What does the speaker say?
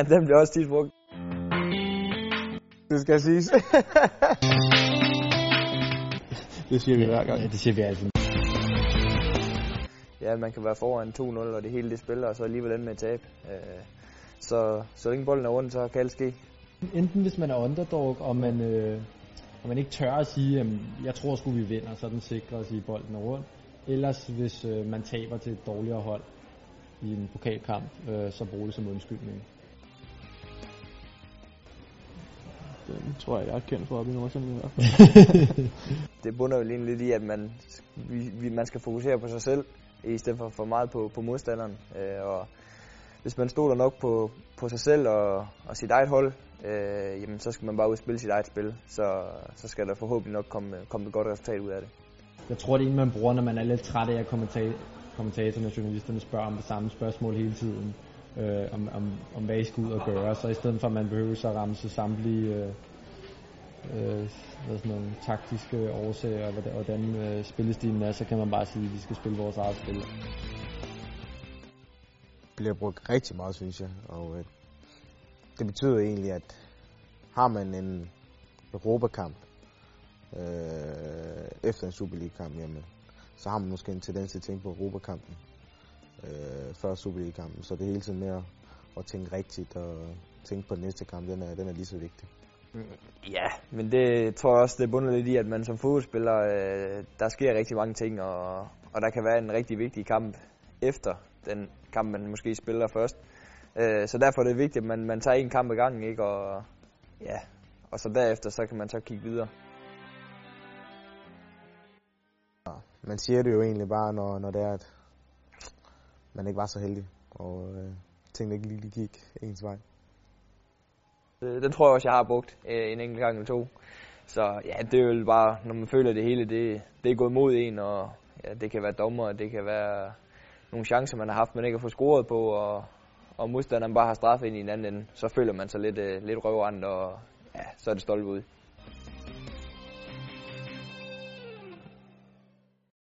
den bliver også tit brugt. Det skal siges. det siger vi hver gang. Ja, det siger vi altid. Ja, man kan være foran 2-0, og det hele det spiller, og så alligevel ende med et tab. Øh, så, så længe bolden er rundt, så kan alt ske. Enten hvis man er underdog, og man, øh, og man ikke tør at sige, at jeg tror sgu vi vinder, så er den sikre at sige, at bolden er rundt. Ellers hvis øh, man taber til et dårligere hold i en pokalkamp, øh, så bruger det som undskyldning. Den tror jeg, jeg er kendt for op i Nordsjælland i hvert fald. det bunder jo lige lidt i, at man, vi, vi, man skal fokusere på sig selv, i stedet for for meget på, på modstanderen. Øh, og hvis man stoler nok på, på sig selv og, og sit eget hold, øh, jamen, så skal man bare udspille sit eget spil. Så, så skal der forhåbentlig nok komme, komme et godt resultat ud af det. Jeg tror, det er en, man bruger, når man er lidt træt af, at kommenta- kommentatorerne og journalisterne spørger om det samme spørgsmål hele tiden. Øh, om, om, om hvad I skal ud og gøre. Så i stedet for, at man behøver så ramme sig samtlige øh, øh, hvad sådan nogle taktiske årsager, og hvordan, hvordan øh, spillestilen er, så kan man bare sige, at vi skal spille vores eget spil. bliver brugt rigtig meget, synes jeg. Og øh, det betyder egentlig, at har man en Europakamp øh, efter en Superliga-kamp, jamen, så har man måske en tendens til at tænke på Europakampen øh, før Superliga-kampen. Så det er hele tiden med at, at tænke rigtigt og tænke på den næste kamp, den er, den er lige så vigtig. Ja, men det tror jeg også, det bunder lidt i, at man som fodboldspiller, øh, der sker rigtig mange ting, og, og der kan være en rigtig vigtig kamp efter den kamp, man måske spiller først. Øh, så derfor er det vigtigt, at man, man tager en kamp ad gangen, ikke? Og, ja, og så derefter, så kan man så kigge videre. Man siger det jo egentlig bare, når, når det er, at man ikke var så heldig, og øh, tingene ikke lige gik ens vej. Øh, den tror jeg også, jeg har brugt øh, en enkelt gang eller to. Så ja, det er jo bare, når man føler, at det hele det, det er gået mod en, og ja, det kan være dommer, det kan være nogle chancer, man har haft, man ikke har fået scoret på, og, og modstanderen bare har straffet ind i en anden ende, så føler man sig lidt, øh, lidt røvrendt, og ja, så er det stolpe ud.